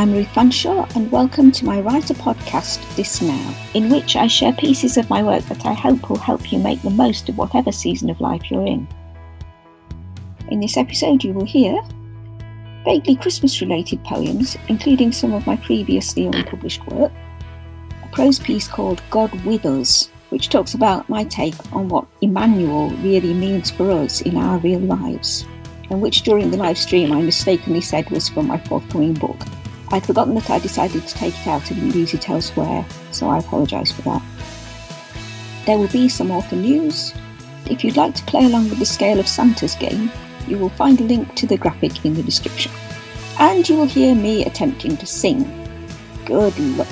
I'm Ruth Fanshaw, and welcome to my writer podcast, This Now, in which I share pieces of my work that I hope will help you make the most of whatever season of life you're in. In this episode, you will hear vaguely Christmas related poems, including some of my previously unpublished work, a prose piece called God with Us, which talks about my take on what Emmanuel really means for us in our real lives, and which during the live stream I mistakenly said was from my forthcoming book. I'd forgotten that I decided to take it out and use it elsewhere, so I apologise for that. There will be some author news. If you'd like to play along with the scale of Santa's game, you will find a link to the graphic in the description. And you will hear me attempting to sing. Good luck.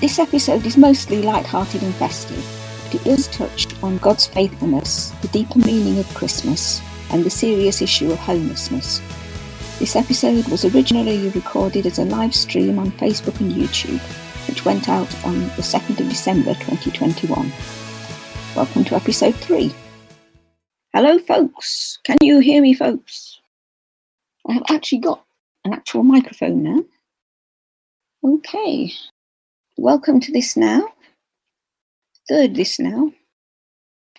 This episode is mostly light-hearted and festive, but it does touch on God's faithfulness, the deeper meaning of Christmas, and the serious issue of homelessness. This episode was originally recorded as a live stream on Facebook and YouTube, which went out on the 2nd of December 2021. Welcome to episode 3. Hello, folks. Can you hear me, folks? I have actually got an actual microphone now. Okay. Welcome to This Now. Third This Now.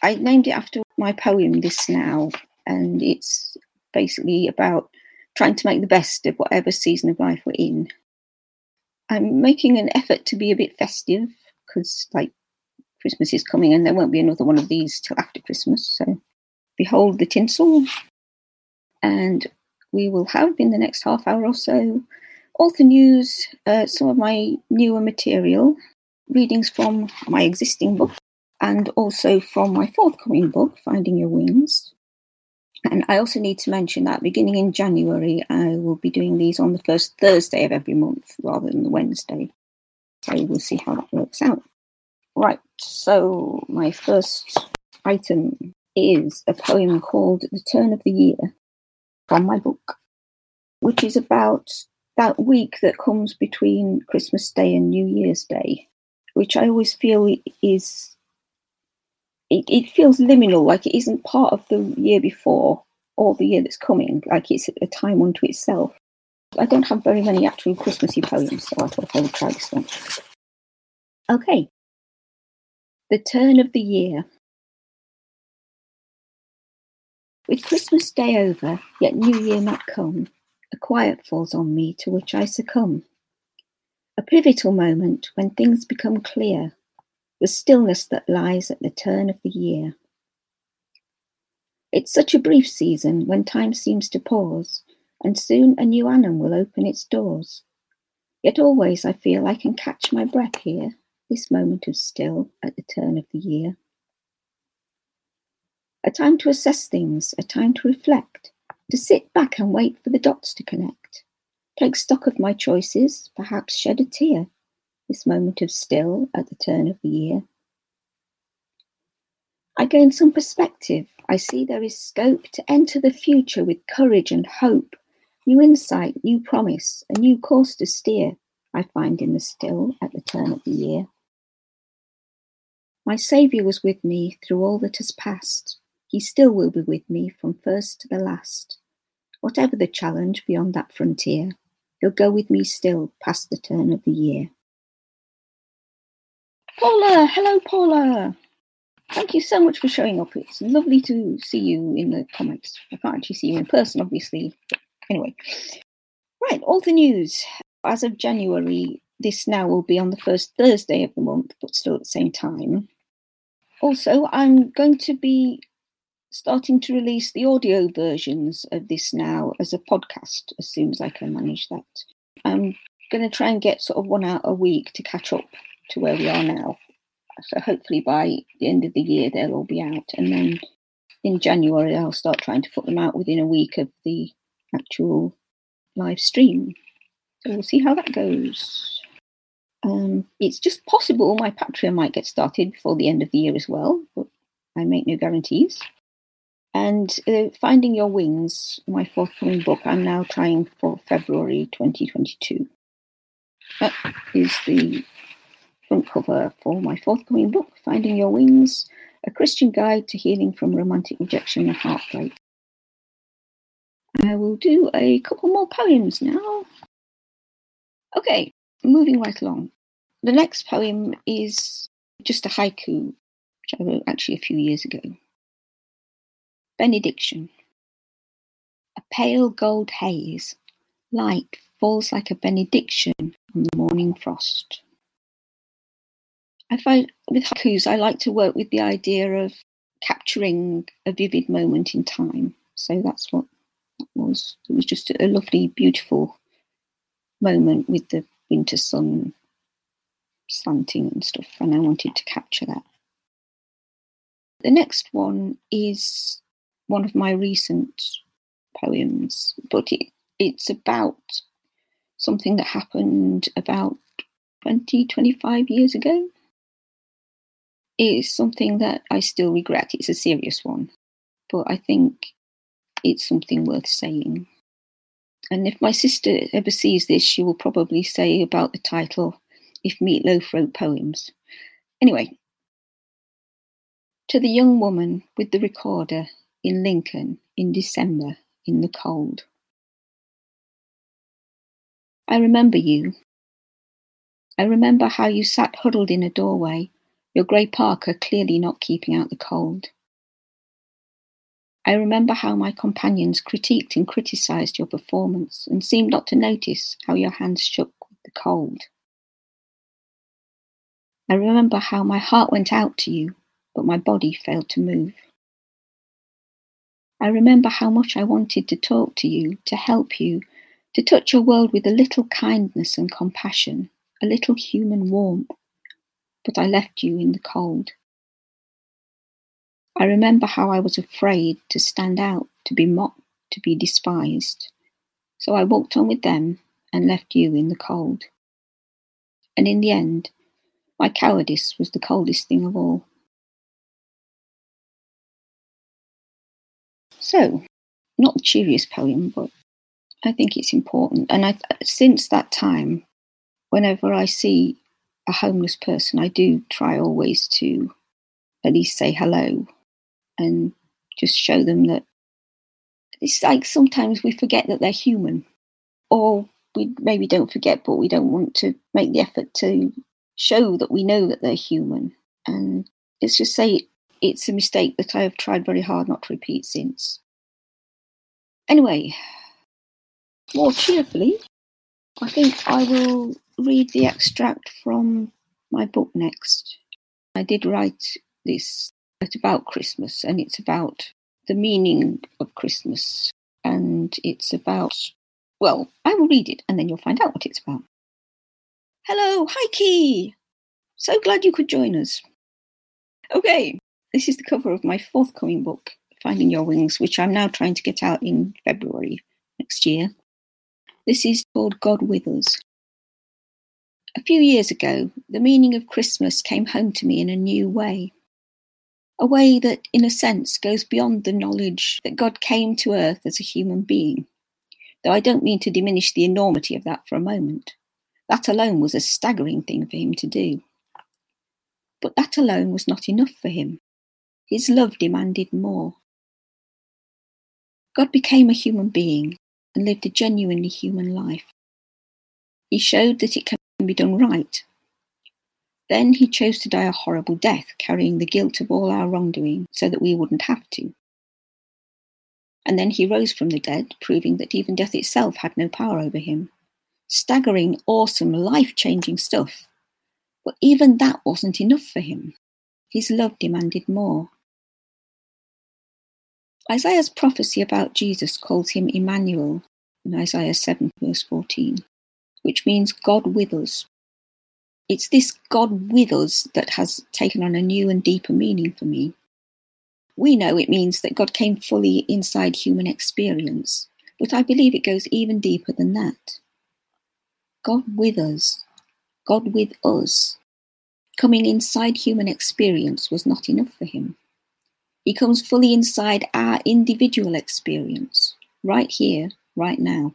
I named it after my poem, This Now, and it's basically about trying to make the best of whatever season of life we're in. I'm making an effort to be a bit festive because, like, Christmas is coming and there won't be another one of these till after Christmas. So, behold the tinsel. And we will have in the next half hour or so author news, uh, some of my newer material, readings from my existing book, and also from my forthcoming book, Finding Your Wings. And I also need to mention that beginning in January, I will be doing these on the first Thursday of every month rather than the Wednesday. So we'll see how that works out. Right, so my first item is a poem called The Turn of the Year from my book, which is about that week that comes between Christmas Day and New Year's Day, which I always feel is it, it feels liminal, like it isn't part of the year before or the year that's coming, like it's a time unto itself. I don't have very many actual Christmassy poems, so I thought I would try this one. Okay. The turn of the year. With Christmas Day over, yet New Year not come, a quiet falls on me to which I succumb. A pivotal moment when things become clear, the stillness that lies at the turn of the year. It's such a brief season when time seems to pause, and soon a new annum will open its doors. Yet always I feel I can catch my breath here, this moment of still at the turn of the year. A time to assess things, a time to reflect, to sit back and wait for the dots to connect. Take stock of my choices, perhaps shed a tear, this moment of still at the turn of the year. I gain some perspective. I see there is scope to enter the future with courage and hope, new insight, new promise, a new course to steer, I find in the still at the turn of the year. My Saviour was with me through all that has passed. He still will be with me from first to the last. Whatever the challenge beyond that frontier, he'll go with me still past the turn of the year. Paula, hello, Paula. Thank you so much for showing up. It's lovely to see you in the comments. I can't actually see you in person, obviously. Anyway, right, all the news. As of January, this now will be on the first Thursday of the month, but still at the same time. Also, I'm going to be starting to release the audio versions of this now as a podcast as soon as I can manage that. I'm going to try and get sort of one out a week to catch up to where we are now. So hopefully by the end of the year they'll all be out, and then in January I'll start trying to put them out within a week of the actual live stream. So we'll see how that goes. Um, it's just possible my Patreon might get started before the end of the year as well, but I make no guarantees. And uh, Finding Your Wings, my forthcoming book, I'm now trying for February 2022. That is the front cover for my forthcoming book, Finding Your Wings A Christian Guide to Healing from Romantic Rejection and Heartbreak. I will do a couple more poems now. Okay, moving right along. The next poem is just a haiku, which I wrote actually a few years ago. Benediction. A pale gold haze, light falls like a benediction on the morning frost. I find with haikus, I like to work with the idea of capturing a vivid moment in time. So that's what that was. It was just a lovely, beautiful moment with the winter sun slanting and stuff, and I wanted to capture that. The next one is one of my recent poems, but it, it's about something that happened about 20, 25 years ago. It's something that I still regret. It's a serious one, but I think it's something worth saying. And if my sister ever sees this, she will probably say about the title, If Meatloaf Wrote Poems. Anyway, to the young woman with the recorder in Lincoln in December in the cold. I remember you. I remember how you sat huddled in a doorway, your grey parka clearly not keeping out the cold. I remember how my companions critiqued and criticised your performance and seemed not to notice how your hands shook with the cold. I remember how my heart went out to you, but my body failed to move. I remember how much I wanted to talk to you, to help you, to touch your world with a little kindness and compassion, a little human warmth, but I left you in the cold. I remember how I was afraid to stand out, to be mocked, to be despised. So I walked on with them and left you in the cold. And in the end, my cowardice was the coldest thing of all. So, not the cheeriest poem, but I think it's important. And I, since that time, whenever I see a homeless person, I do try always to at least say hello and just show them that it's like sometimes we forget that they're human, or we maybe don't forget, but we don't want to make the effort to show that we know that they're human. And let's just say it's a mistake that I have tried very hard not to repeat since. Anyway, more cheerfully, I think I will read the extract from my book next. I did write this it's about Christmas and it's about the meaning of Christmas and it's about, well, I will read it and then you'll find out what it's about. Hello, Heike! So glad you could join us. Okay, this is the cover of my forthcoming book, Finding Your Wings, which I'm now trying to get out in February next year. This is called God with Us. A few years ago, the meaning of Christmas came home to me in a new way a way that, in a sense, goes beyond the knowledge that God came to earth as a human being. Though I don't mean to diminish the enormity of that for a moment. That alone was a staggering thing for him to do. But that alone was not enough for him. His love demanded more. God became a human being and lived a genuinely human life. He showed that it can be done right then he chose to die a horrible death, carrying the guilt of all our wrongdoing so that we wouldn't have to. And then he rose from the dead, proving that even death itself had no power over him. Staggering, awesome, life changing stuff. But even that wasn't enough for him. His love demanded more. Isaiah's prophecy about Jesus calls him Emmanuel in Isaiah 7, verse 14, which means God with us, it's this God with us that has taken on a new and deeper meaning for me. We know it means that God came fully inside human experience, but I believe it goes even deeper than that. God with us, God with us, coming inside human experience was not enough for him. He comes fully inside our individual experience, right here, right now.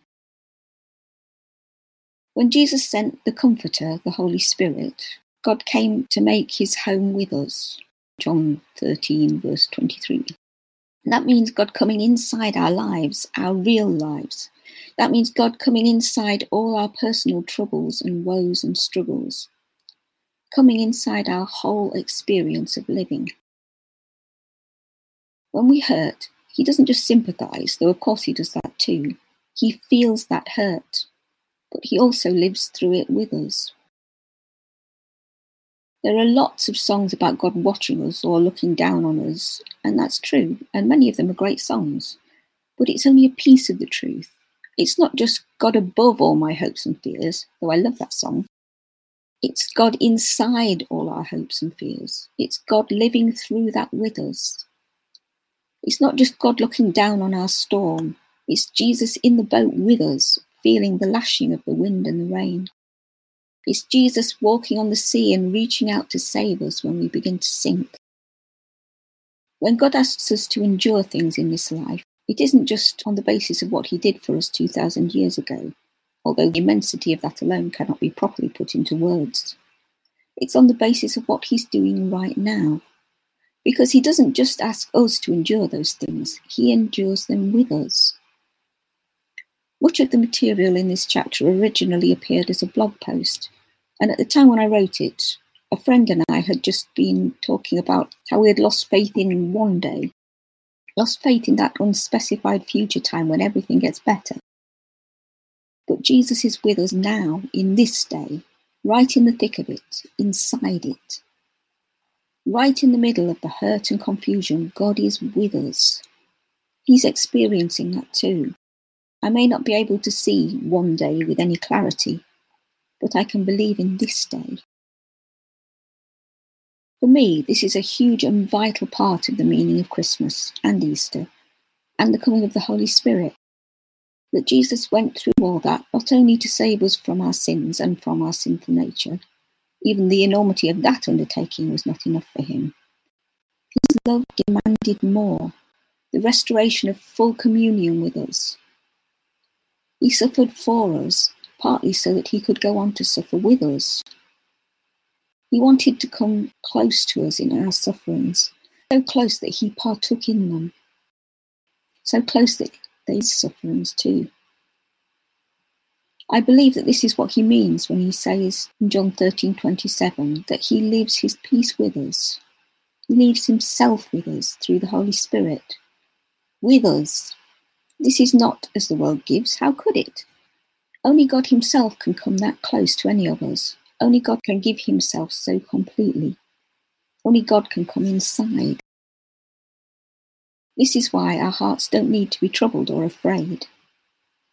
When Jesus sent the Comforter, the Holy Spirit, God came to make his home with us. John 13, verse 23. That means God coming inside our lives, our real lives. That means God coming inside all our personal troubles and woes and struggles, coming inside our whole experience of living. When we hurt, He doesn't just sympathize, though of course He does that too. He feels that hurt, but He also lives through it with us. There are lots of songs about God watching us or looking down on us, and that's true, and many of them are great songs. But it's only a piece of the truth. It's not just God above all my hopes and fears, though I love that song. It's God inside all our hopes and fears. It's God living through that with us. It's not just God looking down on our storm, it's Jesus in the boat with us, feeling the lashing of the wind and the rain. It's Jesus walking on the sea and reaching out to save us when we begin to sink. When God asks us to endure things in this life, it isn't just on the basis of what He did for us 2,000 years ago, although the immensity of that alone cannot be properly put into words. It's on the basis of what He's doing right now. Because He doesn't just ask us to endure those things, He endures them with us. Much of the material in this chapter originally appeared as a blog post, and at the time when I wrote it, a friend and I had just been talking about how we had lost faith in one day, lost faith in that unspecified future time when everything gets better. But Jesus is with us now, in this day, right in the thick of it, inside it. Right in the middle of the hurt and confusion, God is with us. He's experiencing that too. I may not be able to see one day with any clarity, but I can believe in this day. For me, this is a huge and vital part of the meaning of Christmas and Easter and the coming of the Holy Spirit. That Jesus went through all that not only to save us from our sins and from our sinful nature, even the enormity of that undertaking was not enough for him. His love demanded more the restoration of full communion with us. He suffered for us partly so that he could go on to suffer with us. He wanted to come close to us in our sufferings, so close that he partook in them, so close that these sufferings too. I believe that this is what he means when he says in John 13:27 that he leaves his peace with us. He leaves himself with us through the Holy Spirit. With us. This is not as the world gives. How could it? Only God Himself can come that close to any of us. Only God can give Himself so completely. Only God can come inside. This is why our hearts don't need to be troubled or afraid.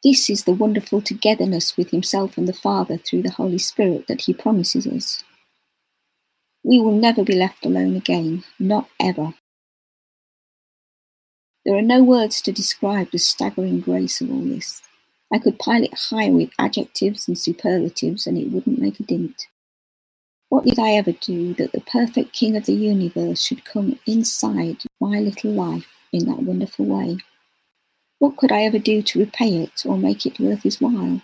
This is the wonderful togetherness with Himself and the Father through the Holy Spirit that He promises us. We will never be left alone again, not ever. There are no words to describe the staggering grace of all this. I could pile it high with adjectives and superlatives and it wouldn't make a dint. What did I ever do that the perfect King of the universe should come inside my little life in that wonderful way? What could I ever do to repay it or make it worth his while?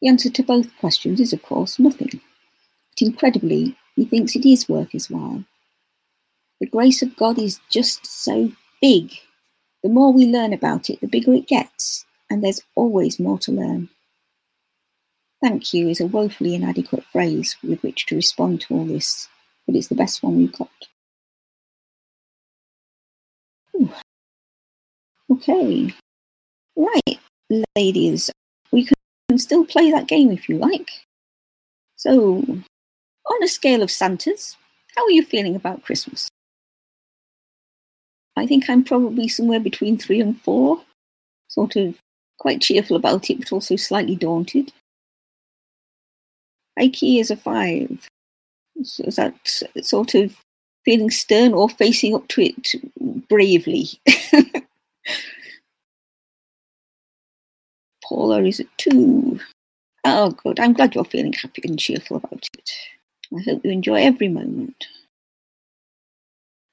The answer to both questions is, of course, nothing. But incredibly, he thinks it is worth his while. The grace of God is just so big the more we learn about it, the bigger it gets, and there's always more to learn. Thank you is a woefully inadequate phrase with which to respond to all this, but it's the best one we've got. Okay. Right, ladies, we can still play that game if you like. So, on a scale of Santas, how are you feeling about Christmas? I think I'm probably somewhere between three and four, sort of quite cheerful about it, but also slightly daunted. Ike is a five. So is that sort of feeling stern or facing up to it bravely? Paula is a two. Oh, good. I'm glad you're feeling happy and cheerful about it. I hope you enjoy every moment.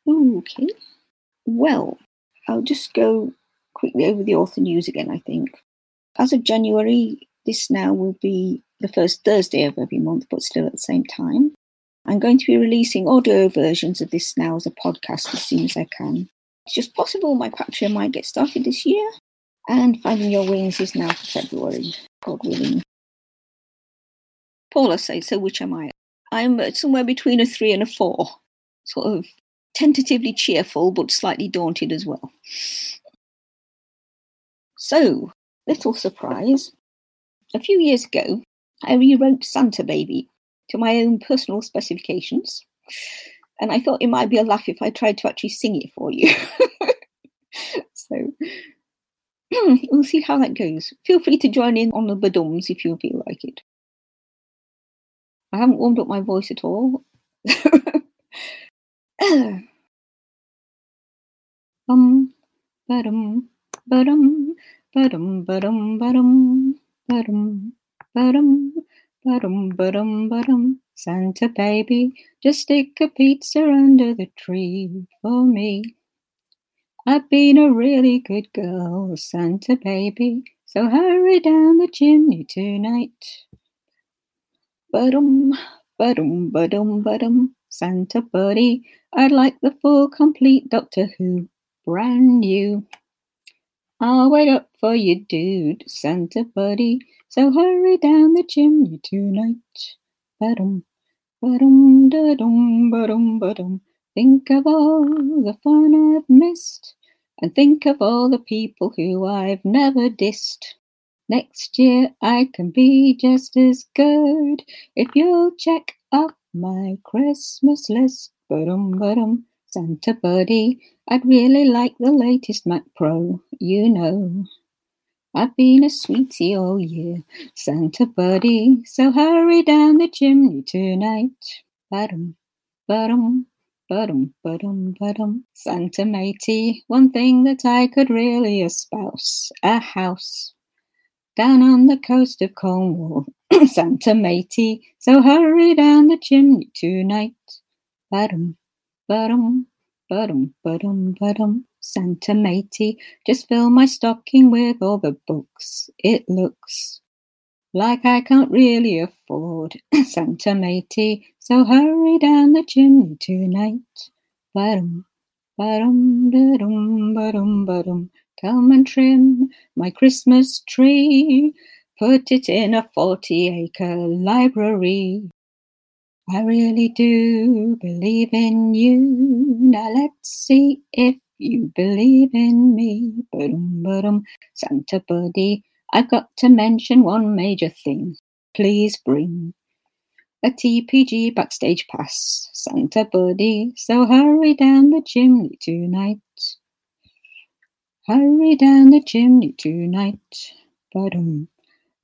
Okay. Well, I'll just go quickly over the author news again, I think. As of January, this now will be the first Thursday of every month, but still at the same time. I'm going to be releasing audio versions of this now as a podcast as soon as I can. It's just possible my Patreon might get started this year. And Finding Your Wings is now for February, God willing. Paula says, so which am I? I'm uh, somewhere between a three and a four. Sort of tentatively cheerful, but slightly daunted as well. So, little surprise. A few years ago, I rewrote Santa Baby to my own personal specifications, and I thought it might be a laugh if I tried to actually sing it for you. so, we'll see how that goes. Feel free to join in on the badums if you feel like it. I haven't warmed up my voice at all. um, ba-dum, ba-dum, ba-dum, ba-dum, ba-dum, ba-dum, ba-dum, ba-dum, ba-dum, ba-dum. Santa baby, just stick a pizza under the tree for me. I've been a really good girl, Santa baby, so hurry down the chimney tonight. Ba-dum, ba-dum, ba-dum, ba-dum. Santa buddy, I'd like the full complete Doctor Who, brand new. I'll wait up for you, dude, Santa buddy. So hurry down the chimney tonight. Ba-dum, ba-dum, da-dum, ba-dum, ba-dum. Think of all the fun I've missed, and think of all the people who I've never dissed. Next year I can be just as good if you'll check off my Christmas list. Ba-dum, ba-dum. Santa Buddy, I'd really like the latest Mac Pro, you know. I've been a sweetie all year, Santa Buddy, so hurry down the chimney tonight. Ba-dum, ba-dum, ba-dum, ba-dum, ba-dum. Santa matey, one thing that I could really espouse, a house down on the coast of Cornwall, Santa matey, so hurry down the chimney tonight. Ba-dum, ba-dum, ba-dum, ba-dum, ba-dum. Santa matey, just fill my stocking with all the books. It looks like I can't really afford Santa matey, so hurry down the chimney tonight. Ba-dum, ba-dum, ba-dum, ba-dum, ba-dum. Come and trim my Christmas tree. Put it in a 40 acre library. I really do believe in you. Now let's see if you believe in me. Ba-dum, ba-dum. Santa Buddy, I've got to mention one major thing. Please bring a TPG backstage pass, Santa Buddy. So hurry down the chimney tonight. Hurry down the chimney tonight. Ba-dum.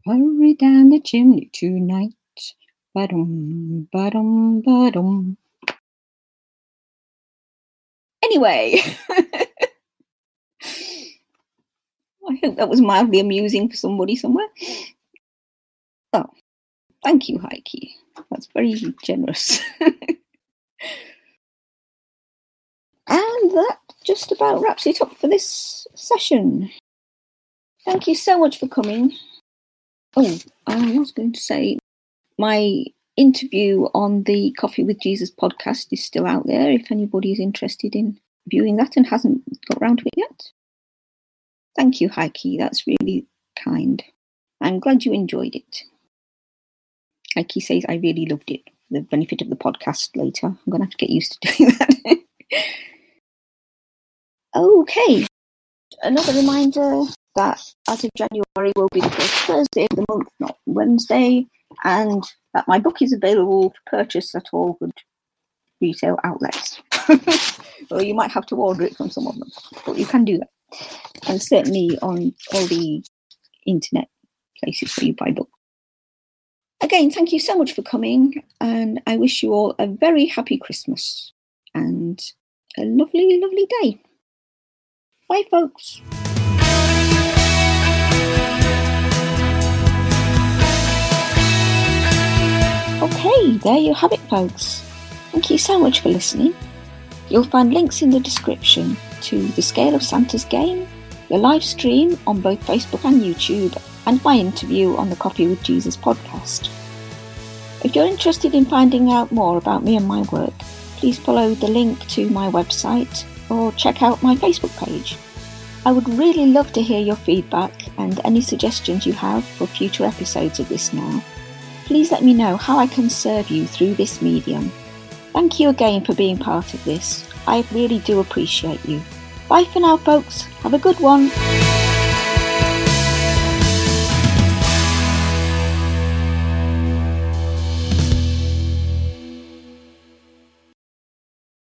Hurry down the chimney tonight. Ba-dum, ba-dum, ba-dum. Anyway, I hope that was mildly amusing for somebody somewhere. Oh, thank you, Heike. That's very generous. And that just about wraps it up for this session. Thank you so much for coming. Oh, I was going to say my interview on the Coffee with Jesus podcast is still out there if anybody is interested in viewing that and hasn't got around to it yet. Thank you, Heike. That's really kind. I'm glad you enjoyed it. Heike says, I really loved it. The benefit of the podcast later. I'm going to have to get used to doing that. Okay, another reminder that as of January will be the first Thursday of the month, not Wednesday, and that my book is available for purchase at all good retail outlets. well, you might have to order it from some of them, but you can do that. And certainly on all the internet places where you buy books. Again, thank you so much for coming, and I wish you all a very happy Christmas and a lovely, lovely day. Bye, folks. Okay, there you have it, folks. Thank you so much for listening. You'll find links in the description to the Scale of Santa's game, the live stream on both Facebook and YouTube, and my interview on the Coffee with Jesus podcast. If you're interested in finding out more about me and my work, please follow the link to my website or check out my Facebook page. I would really love to hear your feedback and any suggestions you have for future episodes of This Now. Please let me know how I can serve you through this medium. Thank you again for being part of this. I really do appreciate you. Bye for now, folks. Have a good one.